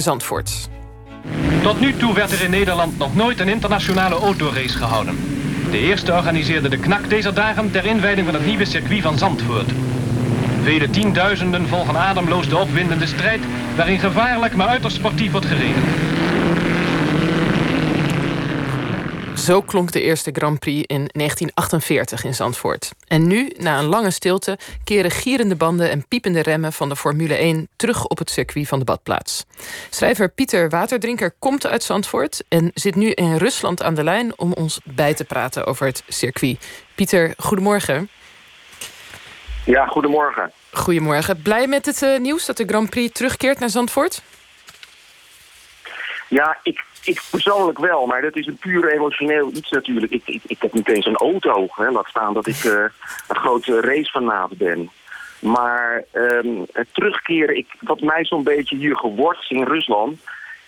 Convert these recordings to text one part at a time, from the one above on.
Zandvoort. Tot nu toe werd er in Nederland nog nooit een internationale autorace gehouden. De eerste organiseerde de KNAK deze dagen ter inwijding van het nieuwe circuit van Zandvoort. Vele tienduizenden volgen ademloos de opwindende strijd... waarin gevaarlijk maar uiterst sportief wordt gereden. Zo klonk de eerste Grand Prix in 1948 in Zandvoort. En nu, na een lange stilte, keren gierende banden en piepende remmen van de Formule 1 terug op het circuit van de badplaats. Schrijver Pieter Waterdrinker komt uit Zandvoort en zit nu in Rusland aan de lijn om ons bij te praten over het circuit. Pieter, goedemorgen. Ja, goedemorgen. Goedemorgen. Blij met het uh, nieuws dat de Grand Prix terugkeert naar Zandvoort? Ja, ik, ik persoonlijk wel, maar dat is een puur emotioneel iets natuurlijk. Ik, ik, ik heb niet eens een auto, hè, laat staan dat ik uh, een grote racefanaat ben. Maar um, het terugkeren, ik, wat mij zo'n beetje hier geworst in Rusland...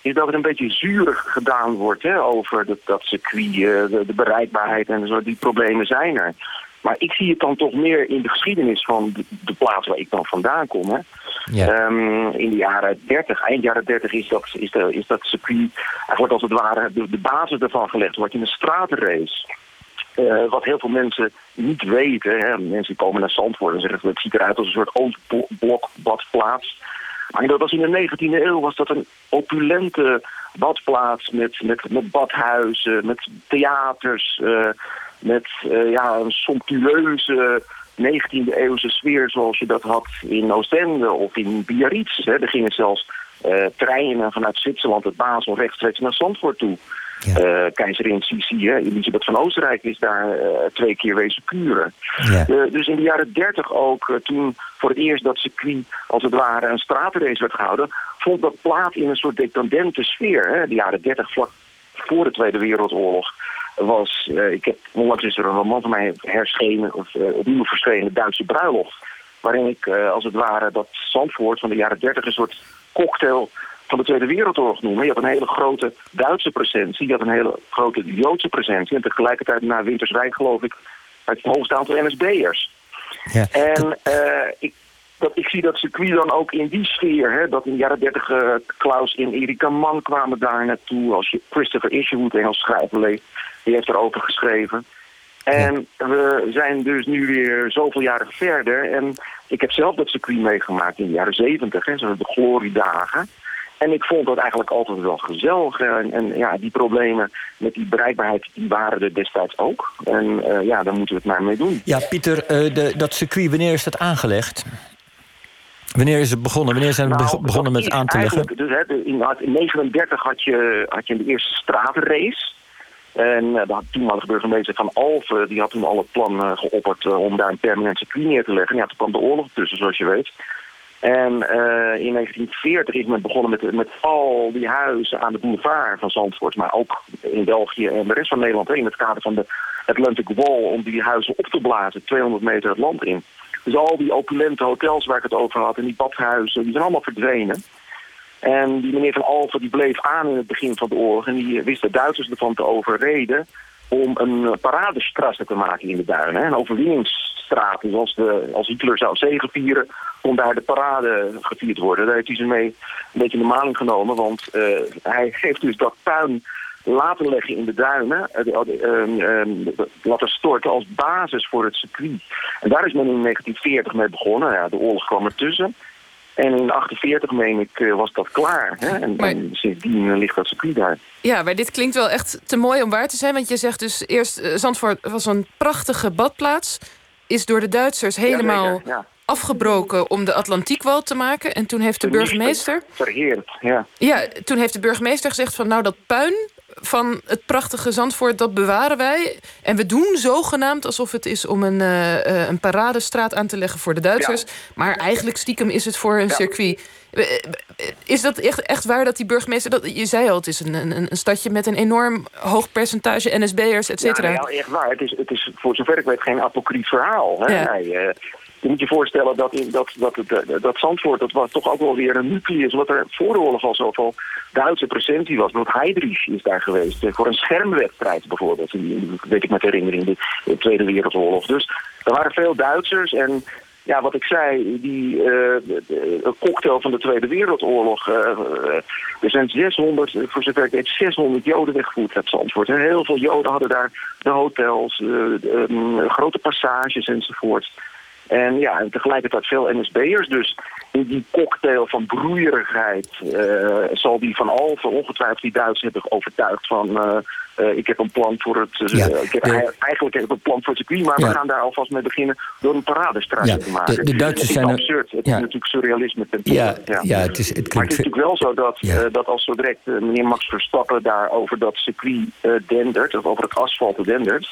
is dat er een beetje zuurig gedaan wordt hè, over dat, dat circuit, de, de, bereikbaarheid en zo. Die problemen zijn er. Maar ik zie het dan toch meer in de geschiedenis van de, de plaats waar ik dan vandaan kom. Hè. Ja. Um, in de jaren 30, eind jaren 30 is dat, is de, is dat circuit, wordt als het ware de, de basis ervan gelegd, wordt in een stratenrace. Uh, wat heel veel mensen niet weten. Hè. Mensen komen naar Zandvoort en zeggen het ziet eruit als een soort blokbadplaats. Maar dat was in de 19e eeuw was dat een opulente badplaats met, met, badhuizen, met theaters, uh, met uh, ja, een somptueuze 19e eeuwse sfeer zoals je dat had in Oostende of in Biarritz. Hè. Er gingen zelfs uh, treinen vanuit Zwitserland, het Basel, rechtstreeks naar Zandvoort toe. Ja. Uh, keizerin Sisi, hè, Elisabeth van Oostenrijk, is daar uh, twee keer wezen kuren. Ja. Dus in de jaren dertig ook, toen voor het eerst dat circuit als het ware een stratenrace werd gehouden, vond dat plaats in een soort decadente sfeer. Hè. De jaren dertig, vlak voor de Tweede Wereldoorlog, was, uh, ik heb onlangs is er een roman van mij herschenen, of uh, opnieuw verschenen, Duitse bruiloft. Waarin ik uh, als het ware dat Zandvoort van de jaren dertig een soort cocktail van de Tweede Wereldoorlog noem. Je had een hele grote Duitse presentie, je had een hele grote Joodse presentie. En tegelijkertijd na Winterswijk geloof ik het hoogste aantal NSB'ers. Ja. En ik, dat, ik zie dat circuit dan ook in die sfeer. Hè, dat in de jaren dertig uh, Klaus en Erika Mann kwamen daar naartoe. Als je Christopher Isherwood, Engels schrijver, leest. Die heeft erover geschreven. En we zijn dus nu weer zoveel jaren verder. En ik heb zelf dat circuit meegemaakt in de jaren zeventig. De gloriedagen. En ik vond dat eigenlijk altijd wel gezellig. En, ja, die problemen met die bereikbaarheid, die waren er destijds ook. En uh, ja, daar moeten we het maar mee doen. Ja, Pieter, uh, de, dat circuit, wanneer is dat aangelegd? Wanneer is het begonnen? Wanneer zijn we nou, begonnen met aan te leggen? Dus, hè, in 1939 had je, had je de eerste stratenrace. En uh, de toenmalige burgemeester van Alphen die had toen al het plan uh, geopperd uh, om daar een permanent circuit neer te leggen. Ja, toen kwam de oorlog tussen, zoals je weet. En in 1940 is men begonnen met, met al die huizen aan de boulevard van Zandvoort, maar ook in België en de rest van Nederland in het kader van de Atlantic Wall, om die huizen op te blazen, 200 meter het land in. Dus al die opulente hotels waar ik het over had en die badhuizen, die zijn allemaal verdwenen. En die meneer Van Alphen die bleef aan in het begin van de oorlog en die wist de Duitsers ervan te overreden om een paradestrasse te maken in de duinen. Een overwinningsstraat. Dus als, de, als Hitler zou zegevieren, kon daar de parade gevierd worden. Daar heeft hij ze mee een beetje de maling genomen, want uh, hij heeft dus dat puin laten leggen in de duinen, uh, laten storten als basis voor het circuit. En daar is men in 1940 mee begonnen. Ja, de oorlog kwam ertussen. En in 1948, meen ik, eh, was dat klaar. Hè? En, maar... en, sindsdien ligt dat circuit daar. Ja, maar dit klinkt wel echt te mooi om waar te zijn. Want je zegt dus eerst, uh, Zandvoort was een prachtige badplaats. Is door de Duitsers helemaal ja, ja. afgebroken om de Atlantiekwal te maken. En toen heeft de burgemeester... Verheerd, ja. Ja, toen heeft de burgemeester gezegd van nou dat puin van het prachtige Zandvoort, dat bewaren wij. En we doen zogenaamd alsof het is om een, uh, een paradestraat aan te leggen voor de Duitsers. Ja. Maar eigenlijk stiekem is het voor een ja. circuit. Is dat echt, echt waar dat die burgemeester... Dat, je zei al, het is een, een, een stadje met een enorm hoog percentage NSB'ers, et cetera. Ja, echt waar. Het is, het is voor zover ik weet geen apocrief verhaal. Hè? Ja. Uh, je moet je voorstellen dat, in, dat, dat, dat, dat Zandvoort, dat was toch ook wel weer een nucleus, wat er voor de oorlog al zoveel Duitse presentie was. Want Heydrich is daar geweest voor een schermwedstrijd bijvoorbeeld, weet ik met herinnering, de, de Tweede Wereldoorlog. Dus er waren veel Duitsers en ja, wat ik zei, die uh, cocktail van de Tweede Wereldoorlog. Er zijn 600, voor zover ik weet, 600 Joden weggevoerd uit Zandvoort. Heel veel Joden hadden daar de hotels, um, grote passages enzovoort. En ja, en tegelijkertijd veel NSB'ers. Dus in die cocktail van broeierigheid uh, zal die van Alphen ongetwijfeld die Duitsers hebben overtuigd van... Uh, uh, ik heb een plan voor het... Ja, ik heb, Eigenlijk heb ik een plan voor het circuit, maar we gaan daar alvast mee beginnen door een paradestraat ja, te maken. De, de Duitsers het is zijn absurd. Het is natuurlijk surrealisme ten ja, ja. het is, het Maar het is natuurlijk wel zo dat, dat als zo direct meneer Max Verstappen daar over dat circuit dendert, of over het asfalt dendert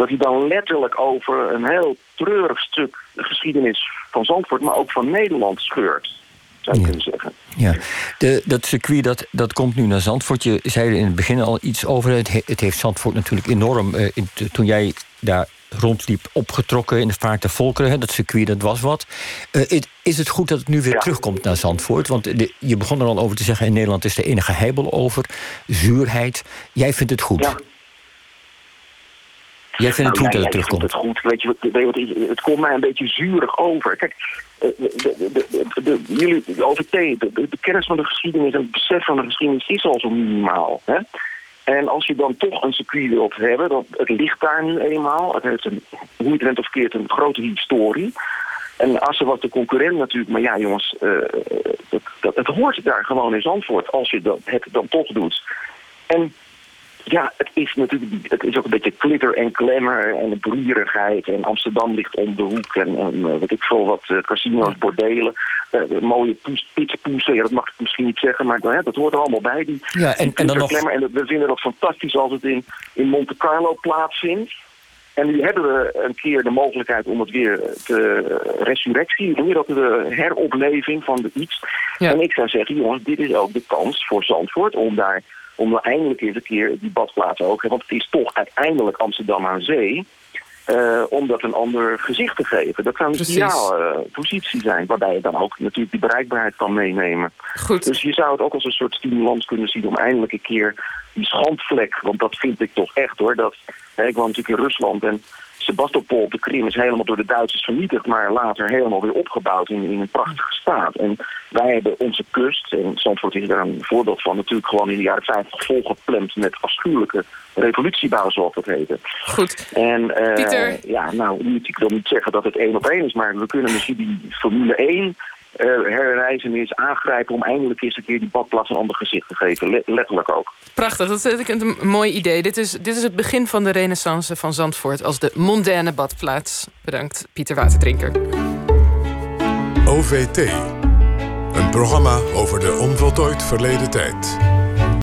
dat hij dan letterlijk over een heel treurig stuk geschiedenis van Zandvoort, maar ook van Nederland scheurt. Zou je kunnen zeggen. Ja, de, dat circuit dat, dat komt nu naar Zandvoort. Je zei er in het begin al iets over. Het, het heeft Zandvoort natuurlijk enorm, uh, in, toen jij daar rondliep, opgetrokken in de vaart der volkeren. Hè, dat circuit, dat was wat. Uh, is het goed dat het nu weer terugkomt naar Zandvoort? Want de, je begon er al over te zeggen... in Nederland is er enige heibel over. Zuurheid. Jij vindt het goed? Ja. Jij vindt het goed dat het terugkomt? Het, goed. Weet je, weet je, het komt mij een beetje zuurig over. Kijk, eh, de, de, de, jullie, de OVT, de, kennis van de geschiedenis en het besef van de geschiedenis is al zo minimaal. Hè? En als je dan toch een circuit wilt hebben, dat, het ligt daar nu eenmaal. Het heeft een, hoe je het bent of keert, een grote historie. En Assen was de concurrent natuurlijk, maar ja jongens, uh, dat, dat, het hoort daar gewoon in Zandvoort als je dat, het dan toch doet. En ja, het is natuurlijk het is ook een beetje glitter en glamour en broeierigheid. En Amsterdam ligt om de hoek en, en uh, weet ik veel wat, uh, casino's, bordelen. Uh, mooie pizzapoesen, ja, dat mag ik misschien niet zeggen, maar uh, dat hoort er allemaal bij. Die, ja, en, en dan nog... En we vinden dat fantastisch als het in, in Monte Carlo plaatsvindt. En nu hebben we een keer de mogelijkheid om het weer te resurrectie, hoe je dat, de heropleving van de iets. Ja. En ik zou zeggen, jongens, dit is ook de kans voor Zandvoort om daar om dan eindelijk eens een keer die badplaats ook... want het is toch uiteindelijk Amsterdam aan zee... Uh, om dat een ander gezicht te geven. Dat zou een ideale uh, positie zijn, waarbij je dan ook natuurlijk die bereikbaarheid kan meenemen. Goed. Dus je zou het ook als een soort stimulans kunnen zien om eindelijk een keer die schandvlek, want dat vind ik toch echt hoor. Dat, hè, ik woon natuurlijk in Rusland en Sebastopol, de Krim, is helemaal door de Duitsers vernietigd, maar later helemaal weer opgebouwd in, in een prachtige staat. En wij hebben onze kust, en Zandvoort is daar een voorbeeld van, natuurlijk gewoon in de jaren 50 volgeplemd met afschuwelijke revolutiebouw, zoals dat heette. Goed. En uh, Pieter. ja, nou, ik wil niet zeggen dat het één op één is, maar we kunnen misschien die Formule 1 uh, herreizen is, aangrijpen om eindelijk eens een keer die badplaats een ander gezicht te geven. letterlijk ook. Prachtig, dat is een mooi idee. Dit is, dit is het begin van de renaissance van Zandvoort als de mondaine badplaats. Bedankt, Pieter Waterdrinker. OVT, een programma over de onvoltooid verleden tijd.